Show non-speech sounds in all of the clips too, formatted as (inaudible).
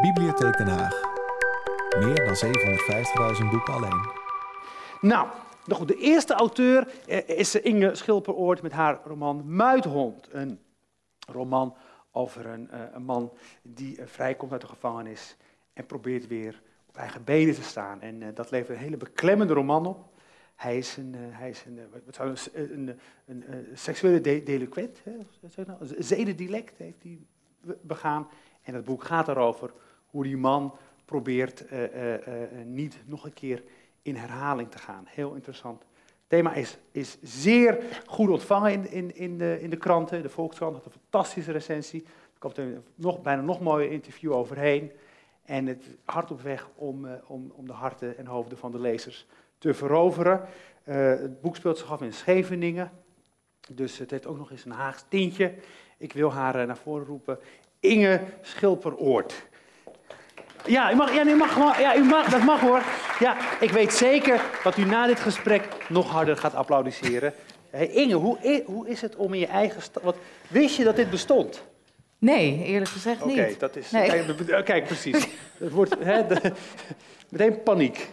Bibliotheek Den Haag. Meer dan 750.000 boeken alleen. Nou, goed, de eerste auteur eh, is Inge Schilperoort met haar roman Muithond. Een roman over een, eh, een man die eh, vrijkomt uit de gevangenis en probeert weer op eigen benen te staan. En dat levert een hele beklemmende roman op. Hij is een, hij is een, wat zou een, een, seksuele de delinquent, hè? Heeft hij be- begaan. En het boek gaat erover hoe die man probeert eh, eh, eh, niet nog een keer in herhaling te gaan. Heel interessant. Het thema is, is zeer goed ontvangen in, in, in, de, in de kranten. De Volkskrant had een fantastische recensie. Er komt nog, bijna nog mooier interview overheen. En het hard op weg om, om, om de harten en hoofden van de lezers te veroveren. Het boek speelt zich af in Scheveningen. Dus het heeft ook nog eens een Haags tintje. Ik wil haar naar voren roepen. Inge Schilperoort. Ja, u mag, ja, u mag, gewoon- ja, u mag, dat mag hoor. Ja, ik weet zeker dat u na dit gesprek nog harder gaat applaudisseren. Hey, Inge, hoe, hoe is het om in je eigen stad... Wist je dat dit bestond? Nee, eerlijk gezegd Oké, niet. dat is... Nee. Kijk, precies. Het wordt hè, de- meteen paniek.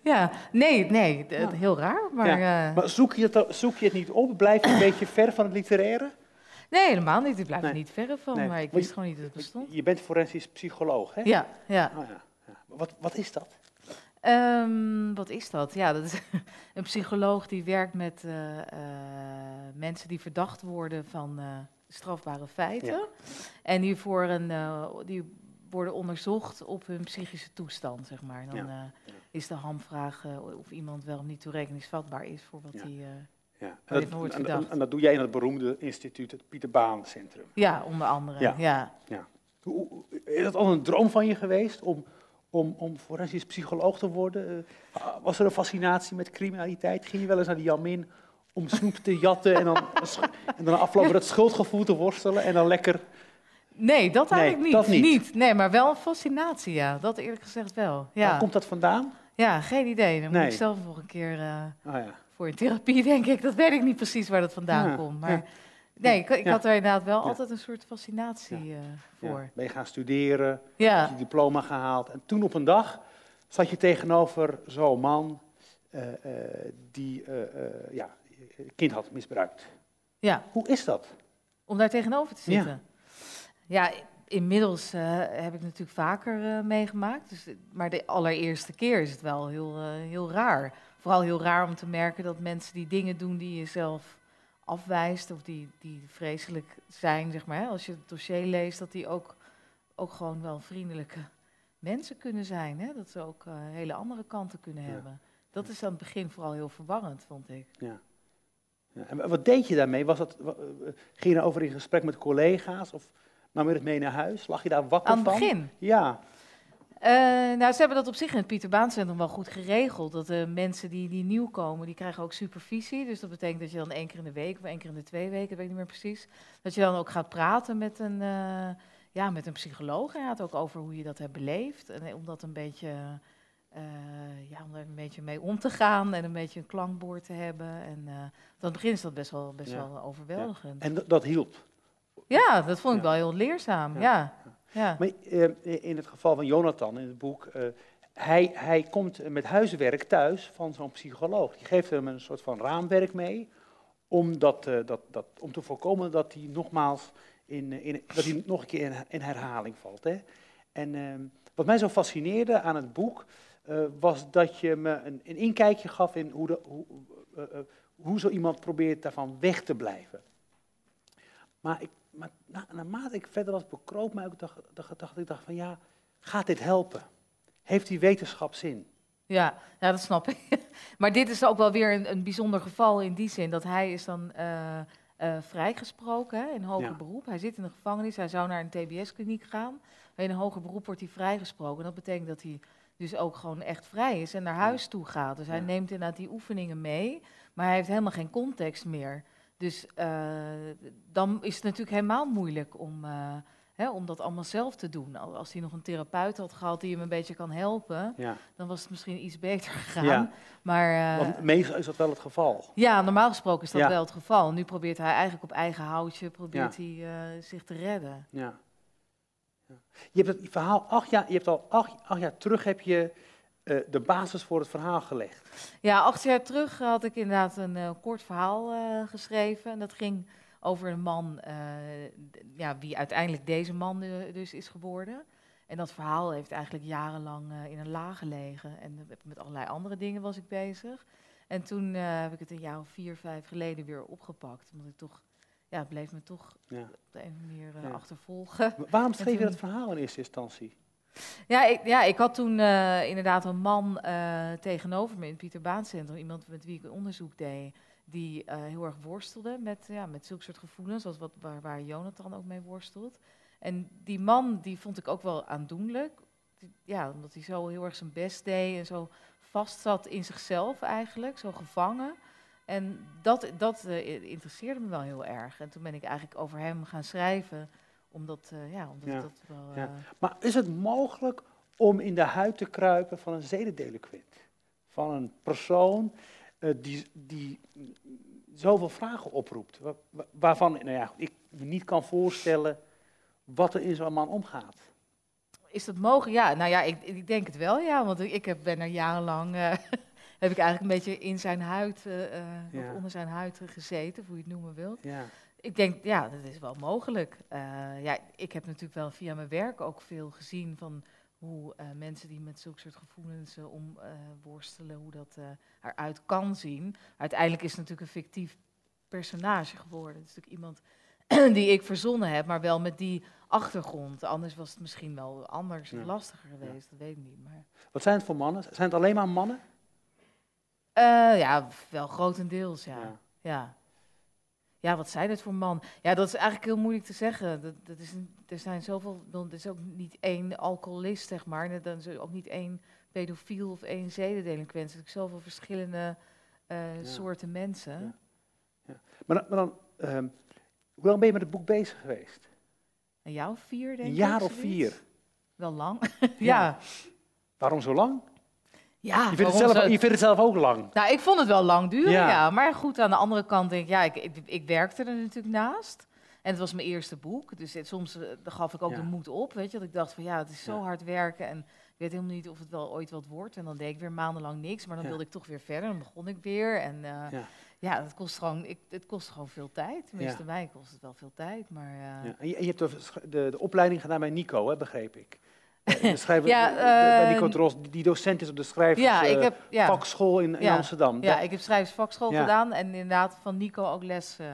Ja, nee, nee, heel raar. Maar, Ja. eh, Maar zoek je, het, zoek je het niet op? Blijf je een beetje ver van het literaire? Nee, helemaal niet. Ik blijf er niet verre van, Nee. maar ik Maar wist gewoon niet dat het bestond. Je bent forensisch psycholoog, hè? Ja, ja. Oh. Wat, wat is dat? Ehm, wat is dat? Ja, dat is (laughs) een psycholoog die werkt met eh, eh, mensen die verdacht worden van eh, strafbare feiten. Ja. En die, voor een, die worden onderzocht op hun psychische toestand, zeg maar. Dan Ja. is de hamvraag of iemand wel of niet toerekeningsvatbaar is voor wat hij... Ja. Waar en, en, verdacht. en dat doe jij in het beroemde instituut, het Pieter Baan Centrum. ja, onder andere. Ja. ja. Hoe- hoe- Is dat al een droom van je geweest om, om, om forensisch psycholoog te worden? Eh, was er een fascinatie met criminaliteit? Ging je wel eens naar de Jamin om snoep te jatten en dan, (laughs) en dan afgelopen dat schuldgevoel te worstelen en dan lekker... Nee, dat Nee, eigenlijk niet. dat niet. Nee, maar wel een fascinatie, ja. Dat eerlijk gezegd wel. Waar Ja, komt dat vandaan? ja geen idee. Dan Nee. moet ik zelf nog een keer Oh, ja. Voor een therapie, (laughs) denk ik. Dat weet ik niet precies waar dat vandaan Ja, komt. Maar ja. nee, ik, ik Ja. had er inderdaad wel altijd een soort fascinatie eh, voor. Ben je gaan studeren, heb je diploma gehaald en toen op een dag zat je tegenover zo'n man eh, eh, die ja, kind had misbruikt. ja, Hoe is dat? om daar tegenover te zitten. Ja, inmiddels heb ik natuurlijk vaker meegemaakt. Dus, maar de allereerste keer is het wel heel, heel raar. Vooral heel raar om te merken dat mensen die dingen doen die je zelf afwijst... of die, die vreselijk zijn, zeg maar. Als je het dossier leest, dat die ook, ook gewoon wel vriendelijke mensen kunnen zijn. Hè? Dat ze ook eh, hele andere kanten kunnen Ja. hebben. Dat is aan het begin vooral heel verwarrend, vond ik. Ja. Ja, en wat deed je daarmee? Was dat, eh, ging je daarover in gesprek met collega's of nam je het mee naar huis? Lag je daar wakker Aan het van? begin? Ja, Eh, nou, ze hebben dat op zich in het Pieter Baan Centrum wel goed geregeld. Dat de mensen die, die nieuw komen, die krijgen ook supervisie. Dus dat betekent dat je dan één keer in de week of één keer in de twee weken, weet ik niet meer precies, dat je dan ook gaat praten met een, eh, ja, met een psycholoog. En ook over hoe je dat hebt beleefd. En eh, om dat een beetje, ja, om er een beetje mee om te gaan en een beetje een klankbord te hebben. En aan het begin is dat best wel, best Ja. wel overweldigend. en dat- dat hielp. Ja, dat vond ik Ja. wel heel leerzaam. Ja. Ja. Maar eh, in het geval van Jonathan in het boek, eh, hij, hij komt met huiswerk thuis van zo'n psycholoog. Die geeft hem een soort van raamwerk mee, om, dat, eh, dat, dat, om te voorkomen dat hij nogmaals in, in, dat hij nog een keer in, in herhaling valt. Hè. En ehm, wat mij zo fascineerde aan het boek, was dat je me een, een inkijkje gaf in hoe, de, hoe, hoe zo iemand probeert daarvan weg te blijven. Maar, ik, maar na, naarmate ik verder was, bekroop mij ook de gedachte, ik dacht van ja, gaat dit helpen? Heeft die wetenschap zin? Ja, ja, dat snap ik. (laughs) maar dit is ook wel weer een, een bijzonder geval in die zin dat hij is dan eh, eh, vrijgesproken hè, in hoger Ja. beroep. Hij zit in de gevangenis, hij zou naar een TBS-kliniek gaan. In een hoger beroep wordt hij vrijgesproken. Dat betekent dat hij dus ook gewoon echt vrij is en naar huis toe gaat. Dus hij Ja. neemt inderdaad die oefeningen mee, maar hij heeft helemaal geen context meer. Dus eh, dan is het natuurlijk helemaal moeilijk om, eh, hè, om dat allemaal zelf te doen. Al- Als hij nog een therapeut had gehad die hem een beetje kan helpen, Ja. dan was het misschien iets beter (laughs) gegaan. Ja. Maar eh, Want meestal is dat wel het geval. ja, normaal gesproken is dat Ja. wel het geval. Nu probeert hij eigenlijk op eigen houtje probeert hij, eh, zich te redden. Ja. Je hebt het verhaal acht jaar, je hebt al acht, acht jaar terug heb je eh, de basis voor het verhaal gelegd. Ja, acht jaar terug had ik inderdaad een eh, kort verhaal eh, geschreven. En dat ging over een man, ja, wie uiteindelijk deze man dus is geworden. En dat verhaal heeft eigenlijk jarenlang in een la gelegen. En met allerlei andere dingen was ik bezig. En toen heb ik het een jaar of vier, vijf geleden weer opgepakt. Omdat ik toch, ja, het bleef me toch Ja. op de een of andere manier Ja. achtervolgen. Wa- Waarom schreef je dat verhaal in eerste instantie? Ja, ik, ja, ik had toen eh, inderdaad een man eh, tegenover me in het Pieter Baan Centrum. Iemand met wie ik onderzoek deed. Die eh, heel erg worstelde met, ja, met zulke soort gevoelens. Zoals wat, waar, Jonathan ook mee worstelt. En die man, die vond ik ook wel aandoenlijk. Ja, omdat hij zo heel erg zijn best deed. En zo vast zat in zichzelf eigenlijk. Zo gevangen. En dat, dat interesseerde me wel heel erg. En toen ben ik eigenlijk over hem gaan schrijven. Omdat, eh, ja, omdat Ja, dat wel... ja. eh, Maar is het mogelijk om in de huid te kruipen van een zedendelinquent? Van een persoon eh, die, die zoveel vragen oproept, wa- wa- waarvan nou ja, ik me niet kan voorstellen wat er in zo'n man omgaat. Is dat mogelijk? Ja, nou ja, ik, ik denk het wel, ja. Want ik heb, ben er jarenlang, eh, (laughs) heb ik eigenlijk een beetje in zijn huid, Ja. of onder zijn huid gezeten, hoe je het noemen wilt. Ja. Ik denk, ja, dat is wel mogelijk. Eh, ja, ik heb natuurlijk wel via mijn werk ook veel gezien van hoe eh, mensen die met zulke soort gevoelens eh, om worstelen, hoe dat eruit kan zien. Uiteindelijk is het natuurlijk een fictief personage geworden. Het is natuurlijk iemand (clears throat) die ik verzonnen heb, maar wel met die achtergrond. Anders was het misschien wel anders Ja. lastiger geweest, dat weet ik niet. Maar, Wat zijn het voor mannen? Zijn het alleen maar mannen? Ja, wel grotendeels, ja. Ja. ja. Ja, wat zijn het voor man? Ja, dat is eigenlijk heel moeilijk te zeggen. Dat, dat is een, er zijn zoveel, dan- er is ook niet één alcoholist, zeg maar. En Dan is er ook niet één pedofiel of één zedendelinquent. Er zijn zoveel verschillende eh, Ja. soorten mensen. Ja. Maar dan, maar dan ehm, hoe lang ben je met het boek bezig geweest? Een jaar of vier, denk Een ik. jaar of vier. Wel lang. (laughs) Ja. ja. Waarom zo lang? Ja, Je vindt, het zelf, je vindt het zelf ook lang. Nou, ik vond het wel lang duren, Ja. ja. Maar goed, aan de andere kant denk ik, ja, ik, ik, ik werkte er natuurlijk naast. En het was mijn eerste boek, dus het, soms eh, gaf ik ook Ja. de moed op, weet je. Dat ik dacht van, ja, het is zo hard werken en ik weet helemaal niet of het wel ooit wat wordt. En dan deed ik weer maandenlang niks, maar dan wilde ik toch weer verder. Dan begon ik weer en uh, Ja. het kost gewoon, ik, het kost gewoon veel tijd. Tenminste, mij kost het wel veel tijd, maar... uh. En je, en je hebt de, de, de opleiding gedaan bij Nico, hè, begreep ik. Eh, De schrijver, Ja, Nico eh, die- docent is op de schrijvers ja, eh, heb... Ja. vakschool in, in. Amsterdam. Ja, ik heb schrijversvakschool gedaan en inderdaad van Nico ook les uh,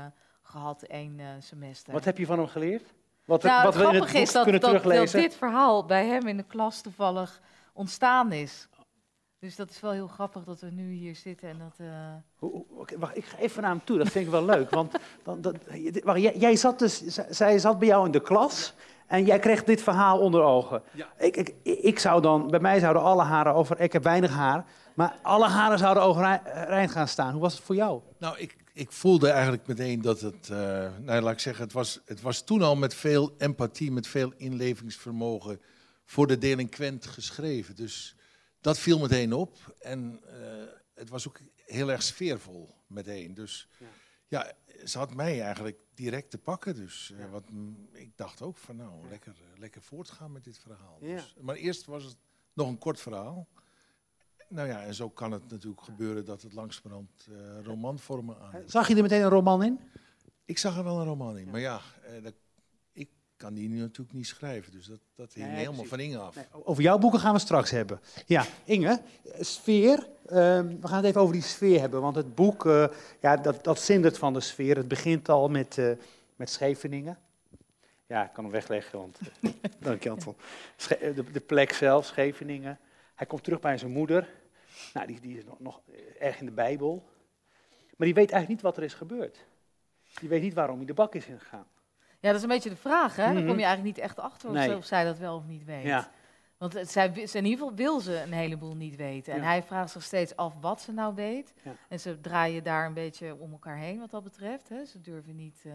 gehad, één uh, semester. Wat heb je van hem geleerd? Wat, nou, wat we in het is dat, kunnen dat, dat teruglezen? dit verhaal bij hem in de klas toevallig ontstaan is. Dus dat is wel heel grappig dat we nu hier zitten en dat... Uh... Wacht, ik ga even naar hem toe, dat vind ik wel leuk. Want dan, dat, wacht, jij, jij zat dus, zij zat bij jou in de klas en jij kreeg dit verhaal onder ogen. Ja. Ik, ik, ik zou dan, bij mij zouden alle haren over, ik heb weinig haar, maar alle haren zouden overeind gaan staan. Hoe was het voor jou? Nou, ik, ik voelde eigenlijk meteen dat het, uh, nou laat ik zeggen, het was, het was toen al met veel empathie, met veel inlevingsvermogen voor de delinquent geschreven. Dus dat viel meteen op en uh, het was ook heel erg sfeervol meteen. Dus ja. Ja, ze had mij eigenlijk direct te pakken. Dus uh, wat, ik dacht ook van nou, lekker, lekker voortgaan met dit verhaal. Ja. Dus, maar eerst was het nog een kort verhaal. Nou ja, en zo kan het natuurlijk gebeuren dat het langzamerhand uh, romanvormen aan. Zag je er meteen een roman in? Ik zag er wel een roman in, ja. maar ja, uh, dat, kan die natuurlijk niet schrijven. Dus dat, dat hing Nee, helemaal precies. van Inge af. Nee, over jouw boeken gaan we straks hebben. Ja, Inge, sfeer. Uh, we gaan het even over die sfeer hebben. Want het boek, uh, ja, dat, dat zindert van de sfeer. Het begint al met, uh, met Scheveningen. Ja, ik kan hem wegleggen, want (laughs) dank je Anton. Sche de, de plek zelf, Scheveningen. Hij komt terug bij zijn moeder. Nou, die, die is nog, nog erg in de Bijbel. Maar die weet eigenlijk niet wat er is gebeurd. Die weet niet waarom hij de bak is ingegaan. Ja, dat is een beetje de vraag, hè? Mhm. Dan kom je eigenlijk niet echt achter of, Nee. ze- of zij dat wel of niet weet. Ja. Want het, zij, in ieder geval wil ze een heleboel niet weten. En Ja. hij vraagt zich steeds af wat ze nou weet. Ja. En ze draaien daar een beetje om elkaar heen wat dat betreft. Hè. Ze durven niet, eh,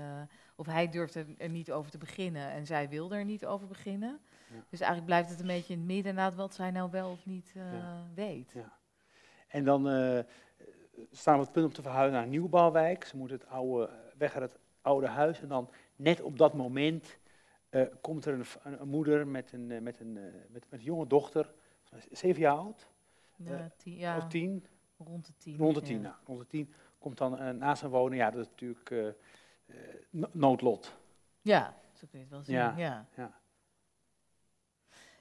of hij durft er, er niet over te beginnen en zij wil er niet over beginnen. Ja. Dus eigenlijk blijft het een beetje in het midden inderdaad wat zij nou wel of niet eh, weet. Ja. En dan eh, staan we op het punt om te verhuizen naar een nieuwbouwwijk. Ze moeten het oude, weg uit het oude huis. En dan net op dat moment eh, komt er een, een, een moeder met een, eh, met, een, eh, met, met een jonge dochter, zeven jaar oud, Ja, tien, ja, of tien, rond de tien. rond de ja. tien. Nou, rond de tien komt dan naast hem wonen. Ja, dat is natuurlijk no- noodlot. Ja, zo kun je het wel zien. Ja, Ja, ja.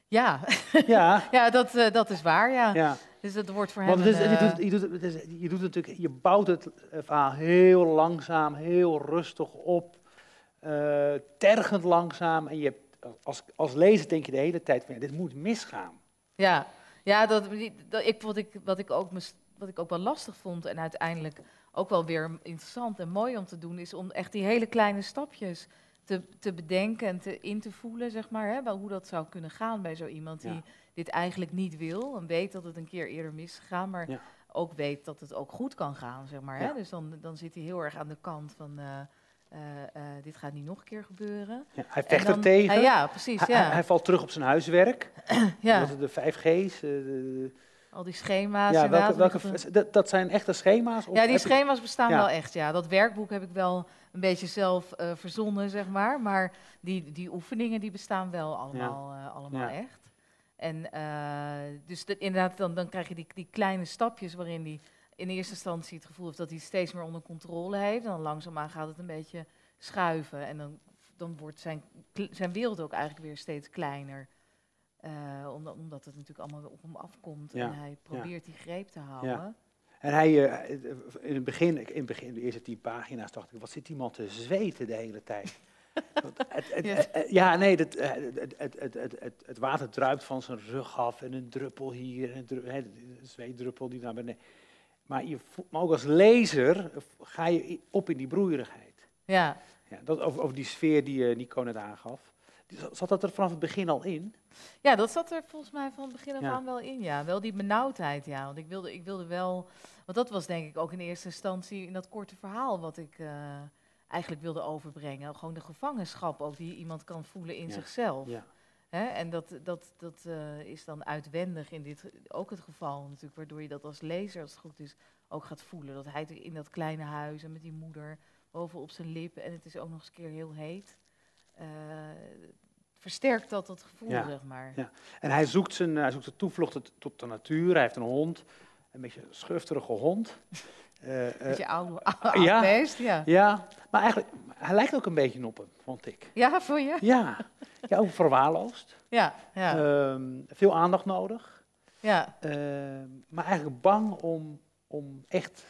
ja. Ja, (laughs) ja dat, eh, dat is waar, ja. ja. Dus dat wordt voor hem is, een, je, doet, je, doet, het is- je doet natuurlijk, je bouwt het verhaal heel langzaam, heel rustig op, eh, tergend langzaam. En je hebt, als, als lezer denk je de hele tijd van, ja, dit moet misgaan. Ja, ja dat, ik, wat, ik, wat, ik ook wat ik ook wel lastig vond en uiteindelijk ook wel weer interessant en mooi om te doen, is om echt die hele kleine stapjes te, te bedenken en te, in te voelen, zeg maar, hè, hoe dat zou kunnen gaan bij zo iemand die Ja. dit eigenlijk niet wil en weet dat het een keer eerder misgegaan, maar Ja. ook weet dat het ook goed kan gaan, zeg maar. Hè? Ja. Dus dan, dan zit hij heel erg aan de kant van, eh, eh, eh, dit gaat niet nog een keer gebeuren. Ja, hij vecht dan- er tegen. Ah, ja, precies, Hij, ja. hij- hij valt terug op zijn huiswerk. (clears throat) ja. De 5G's. eh, de- Al die schema's ja, welke, dat, dat zijn echte schema's? of Ja, die schema's bestaan Ja. wel echt, ja. Dat werkboek heb ik wel een beetje zelf verzonnen, zeg maar. Maar die, die oefeningen die bestaan wel allemaal, allemaal Ja. echt. En dus dat- inderdaad, dan, dan krijg je die, die kleine stapjes waarin hij in eerste instantie het gevoel heeft dat hij het steeds meer onder controle heeft. En dan langzaamaan gaat het een beetje schuiven. En dan, dan wordt zijn, zijn wereld ook eigenlijk weer steeds kleiner. Eh, omdat, omdat het natuurlijk allemaal op hem afkomt. Ja, En hij probeert die greep te houden. Ja. En hij, eh, in het begin, in het begin, de eerste tien pagina's, dacht ik, wat zit die man te zweten de hele tijd? (laughs) Want het, het, Ja. eh, eh, nee, eh, het, water druipt van zijn rug af en een druppel hier, en een, een zweetdruppel die naar beneden. Maar, je, maar ook als lezer ga je op in die broeierigheid. ja. Ja, dat, over, over die sfeer die eh, Nico net aangaf. Zat dat er vanaf het begin al in? Ja, dat zat er volgens mij van het begin af Ja. aan wel in. Ja, wel die benauwdheid, ja. Want ik wilde, ik wilde wel... Want dat was denk ik ook in eerste instantie in dat korte verhaal wat ik eh, eigenlijk wilde overbrengen. Gewoon de gevangenschap ook die iemand kan voelen in Ja. zichzelf. Ja. En dat, dat, dat eh, is dan uitwendig in dit ook het geval natuurlijk. Waardoor je dat als lezer, als het goed is, ook gaat voelen. Dat hij in dat kleine huis en met die moeder bovenop zijn lippen. En het is ook nog eens een keer heel heet. eh, versterkt dat dat gevoel, Ja. zeg maar. Ja. En hij zoekt, zijn, hij zoekt de toevlucht tot- tot de natuur. Hij heeft een hond, een beetje een schufterige hond. Eh, eh, Beetje (laughs) oude, ja. beest, ja. ja, maar eigenlijk, hij lijkt ook een beetje op hem, vond ik. Ja, voor je? Ja, ja ook verwaarloosd. Ja, ja, Ehm, veel aandacht nodig. ja. Ehm, maar eigenlijk bang om, om echt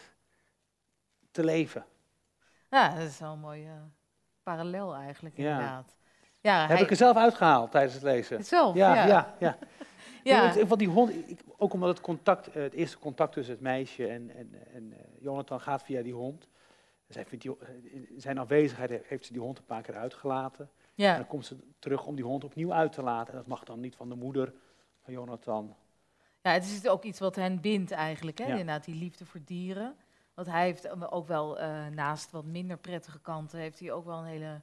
te leven. Ja, dat is wel een mooie parallel eigenlijk, Ja. inderdaad. Ja, Heb hij, ik er zelf uitgehaald tijdens het lezen. zelf, Ja, ja. ja, ja. Ja. Vond die hond, ik- ook omdat het contact, eh, het eerste contact tussen het meisje en, en, en eh, Jonathan gaat via die hond. Zij vindt die, eh, in zijn afwezigheid he- heeft ze die hond een paar keer uitgelaten. En Ja, dan komt ze terug om die hond opnieuw uit te laten. En dat mag dan niet van de moeder van Jonathan. ja, het is ook iets wat hen bindt eigenlijk, hè? Ja. inderdaad, die liefde voor dieren. Want hij heeft ook wel, naast wat minder prettige kanten, heeft hij ook wel een hele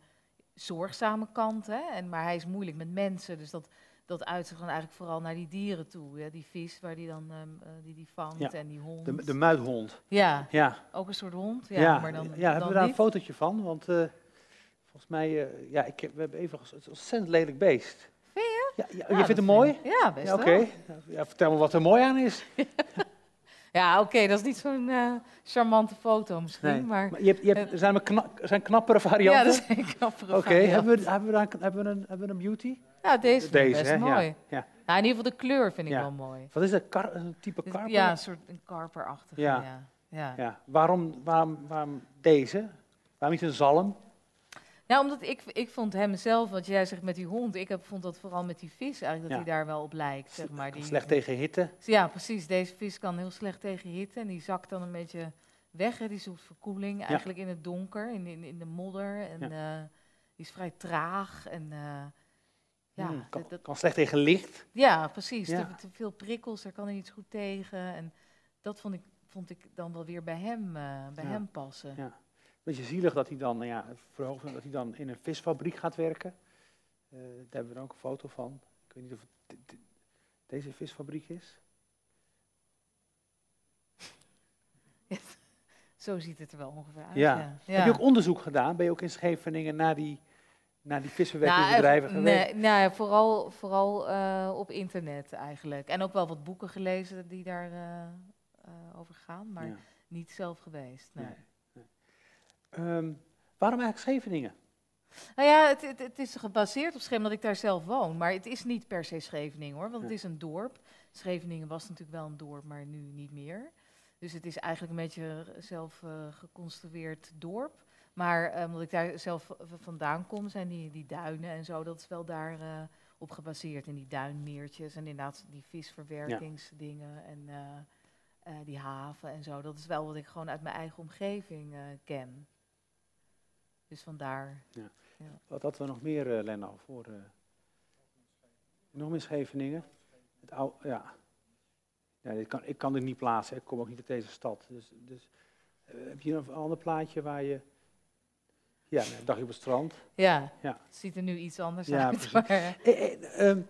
zorgzame kant. Hè? En, maar hij is moeilijk met mensen, dus dat, dat uit zich dan eigenlijk vooral naar die dieren toe. Hè? Die vis waar die dan ehm, eh, die, die vangt Ja, en die hond. De, de muithond. ja, Ja, ook een soort hond. Ja, ja, maar dan, ja hebben we daar een fotootje van? Want eh, volgens mij, eh, ja, ik heb, we hebben even, een ontzettend lelijk beest. Vind je? Ja, ja, Ja, je vindt vind mooi? ik- Ja, best Ja, Oké, wel. ja, vertel me wat er mooi aan is. (laughs) Ja, oké, dat is niet zo'n charmante foto misschien, Nee, maar... maar je hebt, je hebt, er zijn, kna- er zijn knappere varianten. Ja, dat een knappere Oké, variant. hebben, we, hebben, we daar, hebben, we een, hebben we een beauty? Ja, deze Deze, best hè? mooi. Ja, ja. Nou, in ieder geval de kleur vind ik wel mooi. Wat is dat? Kar, een type karper? ja, een soort een karperachtige, Ja. ja. Waarom, waarom, waarom deze? Waarom niet een zalm? Nou, omdat ik, ik vond hem zelf, wat jij zegt met die hond, ik heb, vond dat vooral met die vis eigenlijk, dat Ja. hij daar wel op lijkt, zeg maar. Die, Slecht tegen hitte. Ja, precies. Deze vis kan heel slecht tegen hitte en die zakt dan een beetje weg. Hè. Die zoekt verkoeling eigenlijk in het donker, in, in, in de modder. En eh, die is vrij traag en... eh, ja, Hmm, kan, dat- kan slecht tegen licht. Ja, precies. Ja. Te, te veel prikkels, daar kan hij niet goed tegen. En dat vond ik, vond ik dan wel weer bij hem, eh, bij Ja. hem passen. Ja. Beetje zielig dat hij dan, nou ja, verhoogd, dat hij dan in een visfabriek gaat werken. Eh, daar hebben we dan ook een foto van. Ik weet niet of het de- de- deze visfabriek is. (laughs) Zo ziet het er wel ongeveer uit. Ja. Ja. Heb je ook onderzoek gedaan? Ben je ook in Scheveningen naar die, naar die visverwerkingsbedrijven Nou, geweest? nee, nou ja, vooral, vooral eh, op internet eigenlijk. En ook wel wat boeken gelezen die daar eh, eh, over gaan, maar Ja. niet zelf geweest. Nee. Nee, nee. Ehm, waarom eigenlijk Scheveningen? Nou ja, het, het, het is gebaseerd op Scheveningen, dat ik daar zelf woon. Maar het is niet per se Scheveningen hoor, want het is een dorp. Scheveningen was natuurlijk wel een dorp, maar nu niet meer. Dus het is eigenlijk een beetje zelf eh, geconstrueerd dorp. Maar eh, omdat ik daar zelf vandaan kom, zijn die, die duinen en zo, dat is wel daar eh, op gebaseerd. In die duinmeertjes en inderdaad die visverwerkingsdingen en eh, eh, die haven en zo. Dat is wel wat ik gewoon uit mijn eigen omgeving ken. Dus vandaar. Wat hadden we nog meer, eh Leno, voor... eh, nog meer Scheveningen? Het ou, ja. ja dit kan, ik kan dit niet plaatsen, ik kom ook niet uit deze stad. Dus, dus, heb je nog een ander plaatje waar je... Ja, een dagje op het strand. Ja, Ja. het ziet er nu iets anders Ja, uit. maar- Eh, eh, ehm,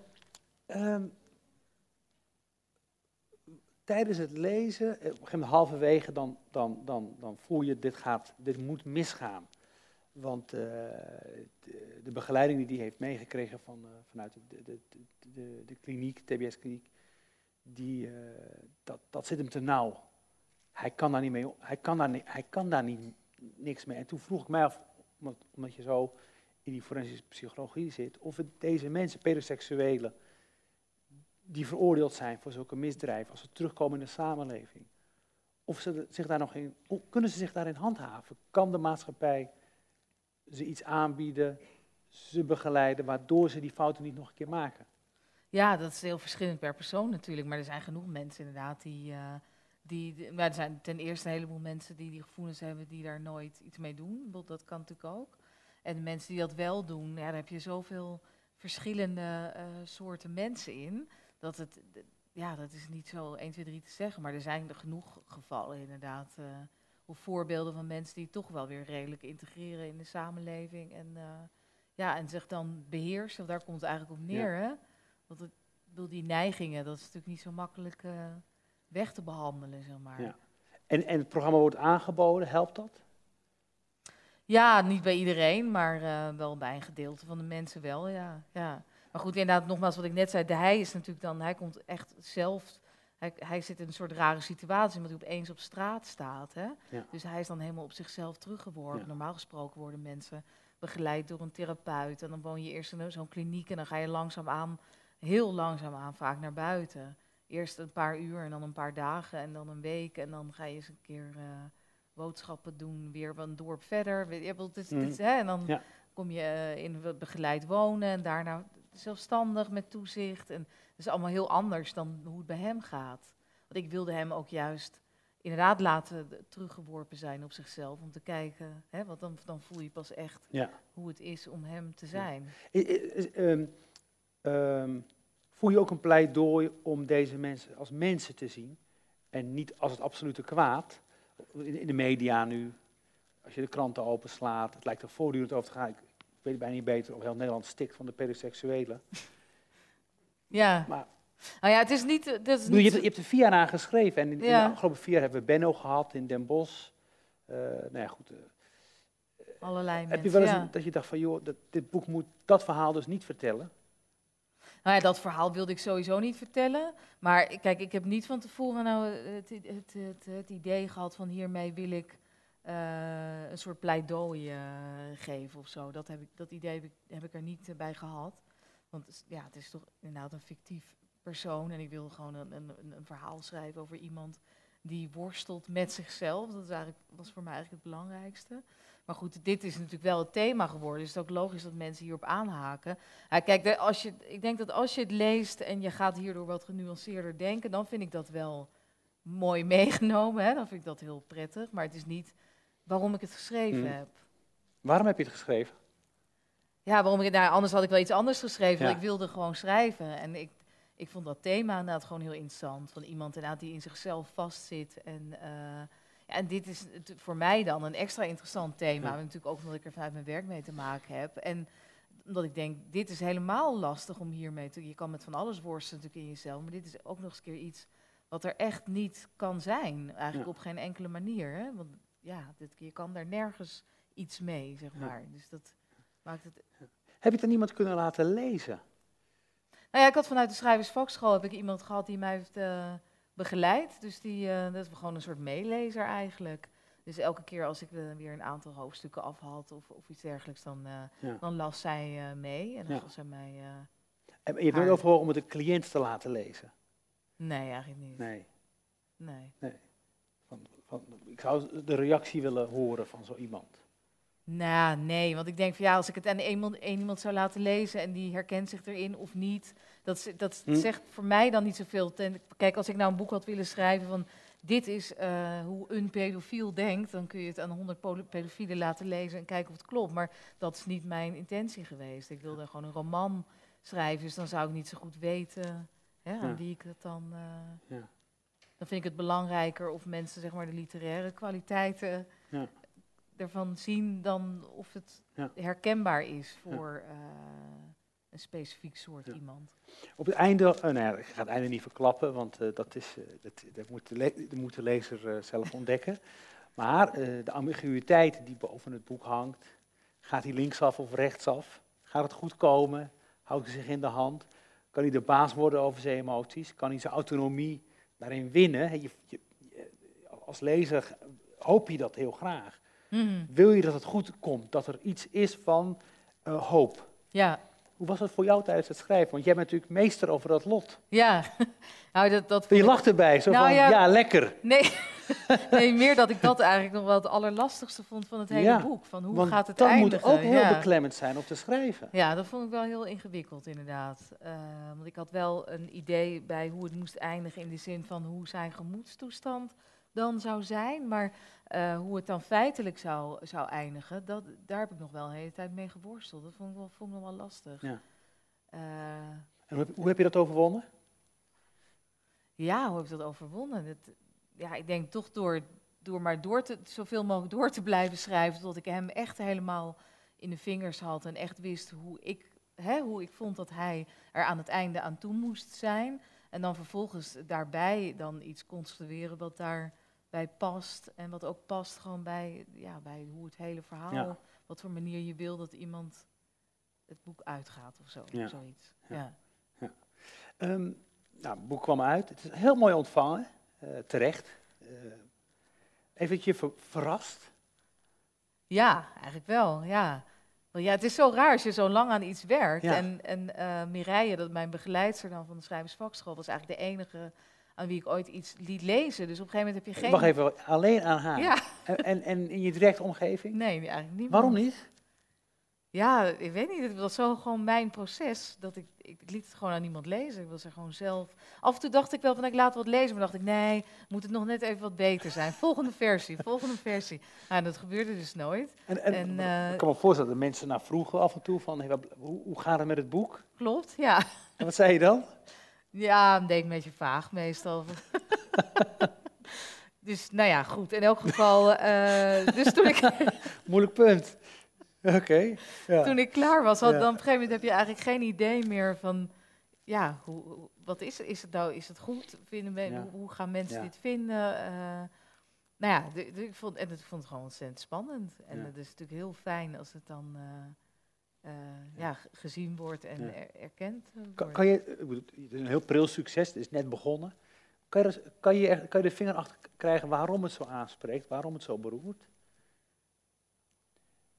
ehm, tijdens het lezen, eh, op een gegeven moment halverwege, dan, dan, dan, dan voel je, dit, gaat, dit moet misgaan. Want eh, de, de begeleiding die hij heeft meegekregen van, eh, vanuit de, de, de, de, kliniek, TBS-kliniek, die, eh, dat, dat zit hem te nauw. Hij kan daar niet mee, hij kan daar, hij kan daar niet, niks mee. En toen vroeg ik mij af, omdat, je zo in die forensische psychologie zit, of deze mensen, pedoseksuelen, die veroordeeld zijn voor zulke misdrijven, als ze terugkomen in de samenleving, of ze zich daar nog in, kunnen ze zich daarin handhaven? Kan de maatschappij ze iets aanbieden, ze begeleiden, waardoor ze die fouten niet nog een keer maken? Ja, dat is heel verschillend per persoon natuurlijk. Maar er zijn genoeg mensen inderdaad die. eh, die maar er zijn ten eerste een heleboel mensen die die gevoelens hebben die daar nooit iets mee doen. Dat kan natuurlijk ook. En de mensen die dat wel doen, ja, daar heb je zoveel verschillende eh, soorten mensen in. Dat het, ja, dat is niet zo 1, 2, 3 te zeggen. Maar er zijn er genoeg gevallen inderdaad. eh, of voorbeelden van mensen die toch wel weer redelijk integreren in de samenleving. En, eh, ja, en zich dan beheersen. Daar komt het eigenlijk op neer. Hè? Want het, ik bedoel, die neigingen, dat is natuurlijk niet zo makkelijk weg te behandelen, zeg maar. Ja. Ja. En, en het programma wordt aangeboden, helpt dat? niet bij iedereen, maar eh, wel bij een gedeelte van de mensen wel, ja. ja. Maar goed, inderdaad, nogmaals wat ik net zei, de hij is natuurlijk dan, hij komt echt zelf, hij, hij zit in een soort rare situatie, omdat hij opeens op straat staat. Hè? Ja. Dus hij is dan helemaal op zichzelf teruggeworpen. Ja. Normaal gesproken worden mensen begeleid door een therapeut en dan woon je eerst in zo'n kliniek en dan ga je langzaamaan, heel langzaamaan vaak naar buiten. Eerst een paar uur en dan een paar dagen en dan een week en dan ga je eens een keer eh, boodschappen doen, weer een dorp verder. Het is- het is, hè, en dan Ja. kom je eh, in be- begeleid wonen en daarna zelfstandig met toezicht. En dat is allemaal heel anders dan hoe het bij hem gaat. Want ik wilde hem ook juist inderdaad laten teruggeworpen zijn op zichzelf. Om te kijken, hè, want dan, dan voel je pas echt Ja. hoe het is om hem te zijn. I- i- is- ehm, voel je ook een pleidooi om deze mensen als mensen te zien en niet als het absolute kwaad? In, de media nu, als je de kranten openslaat, het lijkt er voortdurend over te gaan. Ik, weet bijna niet beter of heel Nederland stikt van de pedoseksuelen. (laughs) Ja, Maar nou ja, het is niet... Het is bedoel, je, niet hebt, je hebt er vier jaar aan geschreven en in, in Ja. de afgelopen vier jaar hebben we Benno gehad in Den Bosch. Eh, nou ja, goed. eh, allerlei heb mensen. je wel eens ja. een- dat je dacht van, joh, dat, dit boek moet dat verhaal dus niet vertellen? Nou ja, dat verhaal wilde ik sowieso niet vertellen. Maar kijk, ik heb niet van tevoren nou het, het, het, het, het idee gehad van hiermee wil ik eh, een soort pleidooi eh, geven of zo. Dat, heb ik, dat idee heb ik, heb ik er niet eh, bij gehad. Want ja, het is toch inderdaad een fictief persoon. En ik wilde gewoon een, een, een- een verhaal schrijven over iemand die worstelt met zichzelf. Dat is eigenlijk, was voor mij eigenlijk het belangrijkste. Maar goed, dit is natuurlijk wel het thema geworden. Dus het is ook logisch dat mensen hierop aanhaken. Ja, kijk, als je, ik denk dat als je het leest en je gaat hierdoor wat genuanceerder denken, dan vind ik dat wel mooi (laughs) meegenomen. Hè? Dan vind ik dat heel prettig. Maar het is niet waarom ik het geschreven Hmm. heb. Waarom heb je het geschreven? Ja, waarom ik het, nou, anders had ik wel iets anders geschreven. Ja. Want ik wilde gewoon schrijven. En ik, ik vond dat thema inderdaad gewoon heel interessant. Van iemand inderdaad die in zichzelf vastzit. En, eh, ja, en dit is voor mij dan een extra interessant thema. Ja. Natuurlijk ook omdat ik er vanuit mijn werk mee te maken heb. En omdat ik denk, dit is helemaal lastig om hiermee te... Je kan met van alles worstelen natuurlijk in jezelf. Maar dit is ook nog eens een keer iets wat er echt niet kan zijn. Eigenlijk Ja. op geen enkele manier. Hè? Want ja, dit, je kan daar nergens iets mee, zeg maar. Dus dat maakt het Heb je het aan iemand kunnen laten lezen? Nou ja, ik had vanuit de schrijversvakschool heb ik iemand gehad die mij heeft eh, begeleid. Dus die, eh, dat is gewoon een soort meelezer eigenlijk. Dus elke keer als ik eh, weer een aantal hoofdstukken af had of, of iets dergelijks, dan, eh, Ja. dan las zij mee. En dan Ja. gaf zij mij... En je hebt nooit overwogen om het de cliënt te laten lezen? nee, eigenlijk niet. Nee. Nee. Van, van, ik zou de reactie willen horen van zo iemand. Nou, nee, want ik denk van ja, als ik het aan iemand, één iemand zou laten lezen en die herkent zich erin of niet, dat, dat Hm. zegt voor mij dan niet zoveel. Ten, kijk, als ik nou een boek had willen schrijven van dit is eh, hoe een pedofiel denkt, dan kun je het aan honderd polo- pedofielen laten lezen en kijken of het klopt. Maar dat is niet mijn intentie geweest. Ik wilde gewoon een roman schrijven, dus dan zou ik niet zo goed weten hè, aan Ja. wie ik het dan. eh, Ja. Dan vind ik het belangrijker of mensen zeg maar de literaire kwaliteiten Ja. ervan zien dan of het herkenbaar is voor eh, een specifiek soort Ja. iemand. Op het einde, eh, nou ja, ik ga het einde niet verklappen, want eh, dat, is, eh, dat, dat moet, de dat moet de lezer eh, zelf (laughs) ontdekken. Maar de ambiguïteit die boven het boek hangt, gaat hij linksaf of rechtsaf? Gaat het goed komen? Houdt hij zich in de hand? Kan hij de baas worden over zijn emoties? Kan hij zijn autonomie daarin winnen? Je, je, als lezer hoop je dat heel graag. Mhm. Wil je dat het goed komt, dat er iets is van hoop? Ja, Hoe was dat voor jou tijdens het schrijven? Want jij bent natuurlijk meester over dat lot. ja. (laughs) nou, dat, dat Je lacht erbij, zo Nou van, ja. ja, lekker. Nee. (laughs) nee, meer dat ik dat eigenlijk nog wel het allerlastigste vond van het hele Ja, boek. Van hoe gaat het dat eindigen? moet ook heel ja. beklemmend zijn om te schrijven. Ja, dat vond ik wel heel ingewikkeld inderdaad. Eh, want ik had wel een idee bij hoe het moest eindigen in de zin van hoe zijn gemoedstoestand dan zou zijn. Maar eh, hoe het dan feitelijk zou, zou eindigen, dat, daar heb ik nog wel een hele tijd mee geworsteld. Dat vond ik wel, vond ik nog wel lastig. Ja. Eh, En hoe, heb, hoe heb je dat overwonnen? ja, hoe heb ik dat overwonnen? Dat, ja, ik denk toch door, door maar door te, zoveel mogelijk door te blijven schrijven, tot ik hem echt helemaal in de vingers had en echt wist hoe ik, hè, hoe ik vond dat hij er aan het einde aan toe moest zijn. En dan vervolgens daarbij dan iets construeren wat daarbij past en wat ook past gewoon bij, ja, bij hoe het hele verhaal, Ja. wat voor manier je wil dat iemand het boek uitgaat of zo, Ja. zoiets. Ja. Ja. Ehm, nou, het boek kwam uit. Het is heel mooi ontvangen, eh, terecht. Eh eventjes ver- verrast. Ja, eigenlijk wel, ja. Want ja, het is zo raar als je zo lang aan iets werkt. En, en eh Mireille, dat mijn begeleidster dan van de schrijversvakschool, was eigenlijk de enige aan wie ik ooit iets liet lezen. Dus op een gegeven moment heb je geen... Wacht even, alleen aan haar. Ja, En, en, en in je directe omgeving? nee, eigenlijk niet. Waarom niet? Ja, ik weet niet. Het was zo gewoon mijn proces. Dat ik, ik liet het gewoon aan niemand lezen. Ik was er gewoon zelf. Af en toe dacht ik wel van ik laat wat lezen. Maar dacht ik, nee, moet het nog net even wat beter zijn. Volgende versie, volgende versie. Nou, dat gebeurde dus nooit. En, en, En, eh, ik kan me voorstellen dat mensen naar vroegen af en toe van, hey, wat- hoe, hoe gaat het met het boek? Klopt, ja. En wat zei je dan? Ja, ik denk een beetje vaag meestal. (laughs) dus nou ja, goed. In elk geval, eh, dus toen ik, (laughs) Moeilijk punt. Oké. ja. toen ik klaar was, had, Ja. dan op een gegeven moment heb je eigenlijk geen idee meer van, ja, hoe, wat is, is het nou? Is het goed? Vinden Ja. hoe, gaan mensen dit vinden? Eh, nou ja, ik vond, en ik vond het gewoon ontzettend spannend. En het is natuurlijk heel fijn als het dan eh, eh, Ja. gezien wordt en Ja. er- erkend wordt. Kan, kan je, het is een heel pril succes, het is net begonnen. Kan je, kan, je, kan je de vinger achter krijgen waarom het zo aanspreekt, waarom het zo beroert?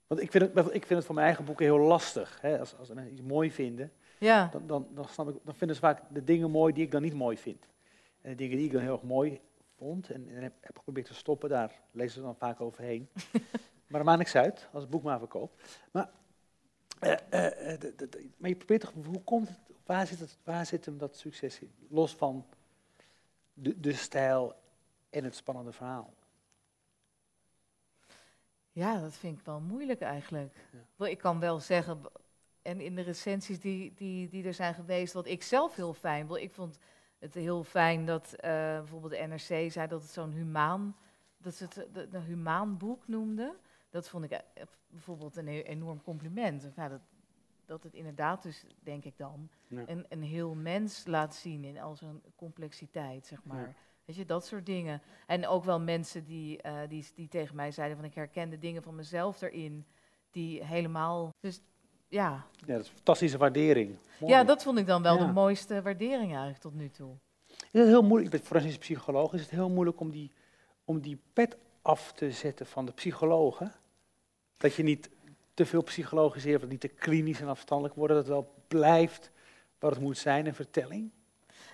Want ik vind het, ik vind het voor mijn eigen boeken heel lastig. Hè? Als, als mensen iets mooi vinden, ja. dan, dan, dan, snap ik, dan vinden ze vaak de dingen mooi die ik dan niet mooi vind. En de dingen die ik dan heel erg mooi vond en, en heb, heb geprobeerd te stoppen, daar lezen ze dan vaak overheen. (laughs) maar dat maakt niks uit, als het boek maar verkoopt. Maar, maar je probeert toch, hoe komt het, waar zit, het, waar zit hem dat succes in? Los van de, de stijl en het spannende verhaal. Ja, dat vind ik wel moeilijk eigenlijk. Ja. Ik kan wel zeggen, en in de recensies die, die, die er zijn geweest, wat ik zelf heel fijn vond. Ik vond het heel fijn dat eh, bijvoorbeeld de NRC zei dat het zo'n humaan, dat ze het eh, een humaan boek noemde. Dat vond ik eh, bijvoorbeeld een enorm compliment. Ja, dat, dat het inderdaad dus, denk ik dan, Ja. een, een heel mens laat zien in al zijn complexiteit, zeg maar. Ja. Weet je, dat soort dingen. En ook wel mensen die, eh, die, die tegen mij zeiden van ik herkende dingen van mezelf erin die helemaal... Dus ja. Ja, dat is een fantastische waardering. Mooi. ja, dat vond ik dan wel Ja. de mooiste waardering eigenlijk tot nu toe. Het is heel moeilijk, ik ben forensisch psycholoog, is het heel moeilijk om die, om die pet af te zetten van de psychologen. Dat je niet te veel psychologiseert, het niet te klinisch en afstandelijk wordt, dat het wel blijft wat het moet zijn, een vertelling.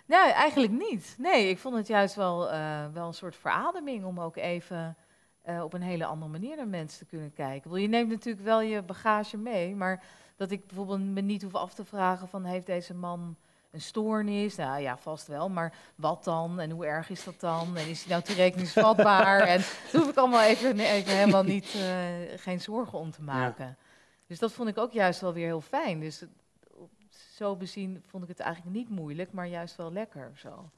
Nee, eigenlijk niet. Nee, ik vond het juist wel, eh, wel een soort verademing om ook even eh, op een hele andere manier naar mensen te kunnen kijken. Je neemt natuurlijk wel je bagage mee, maar dat ik bijvoorbeeld me niet hoef af te vragen van heeft deze man een stoornis? Nou ja, vast wel, maar wat dan? En hoe erg is dat dan? En is hij nou toerekeningsvatbaar? en daar hoef ik allemaal even, even helemaal niet, eh, geen zorgen om te maken. Dus dat vond ik ook juist wel weer heel fijn. Dus zo bezien vond ik het eigenlijk niet moeilijk, maar juist wel lekker zo.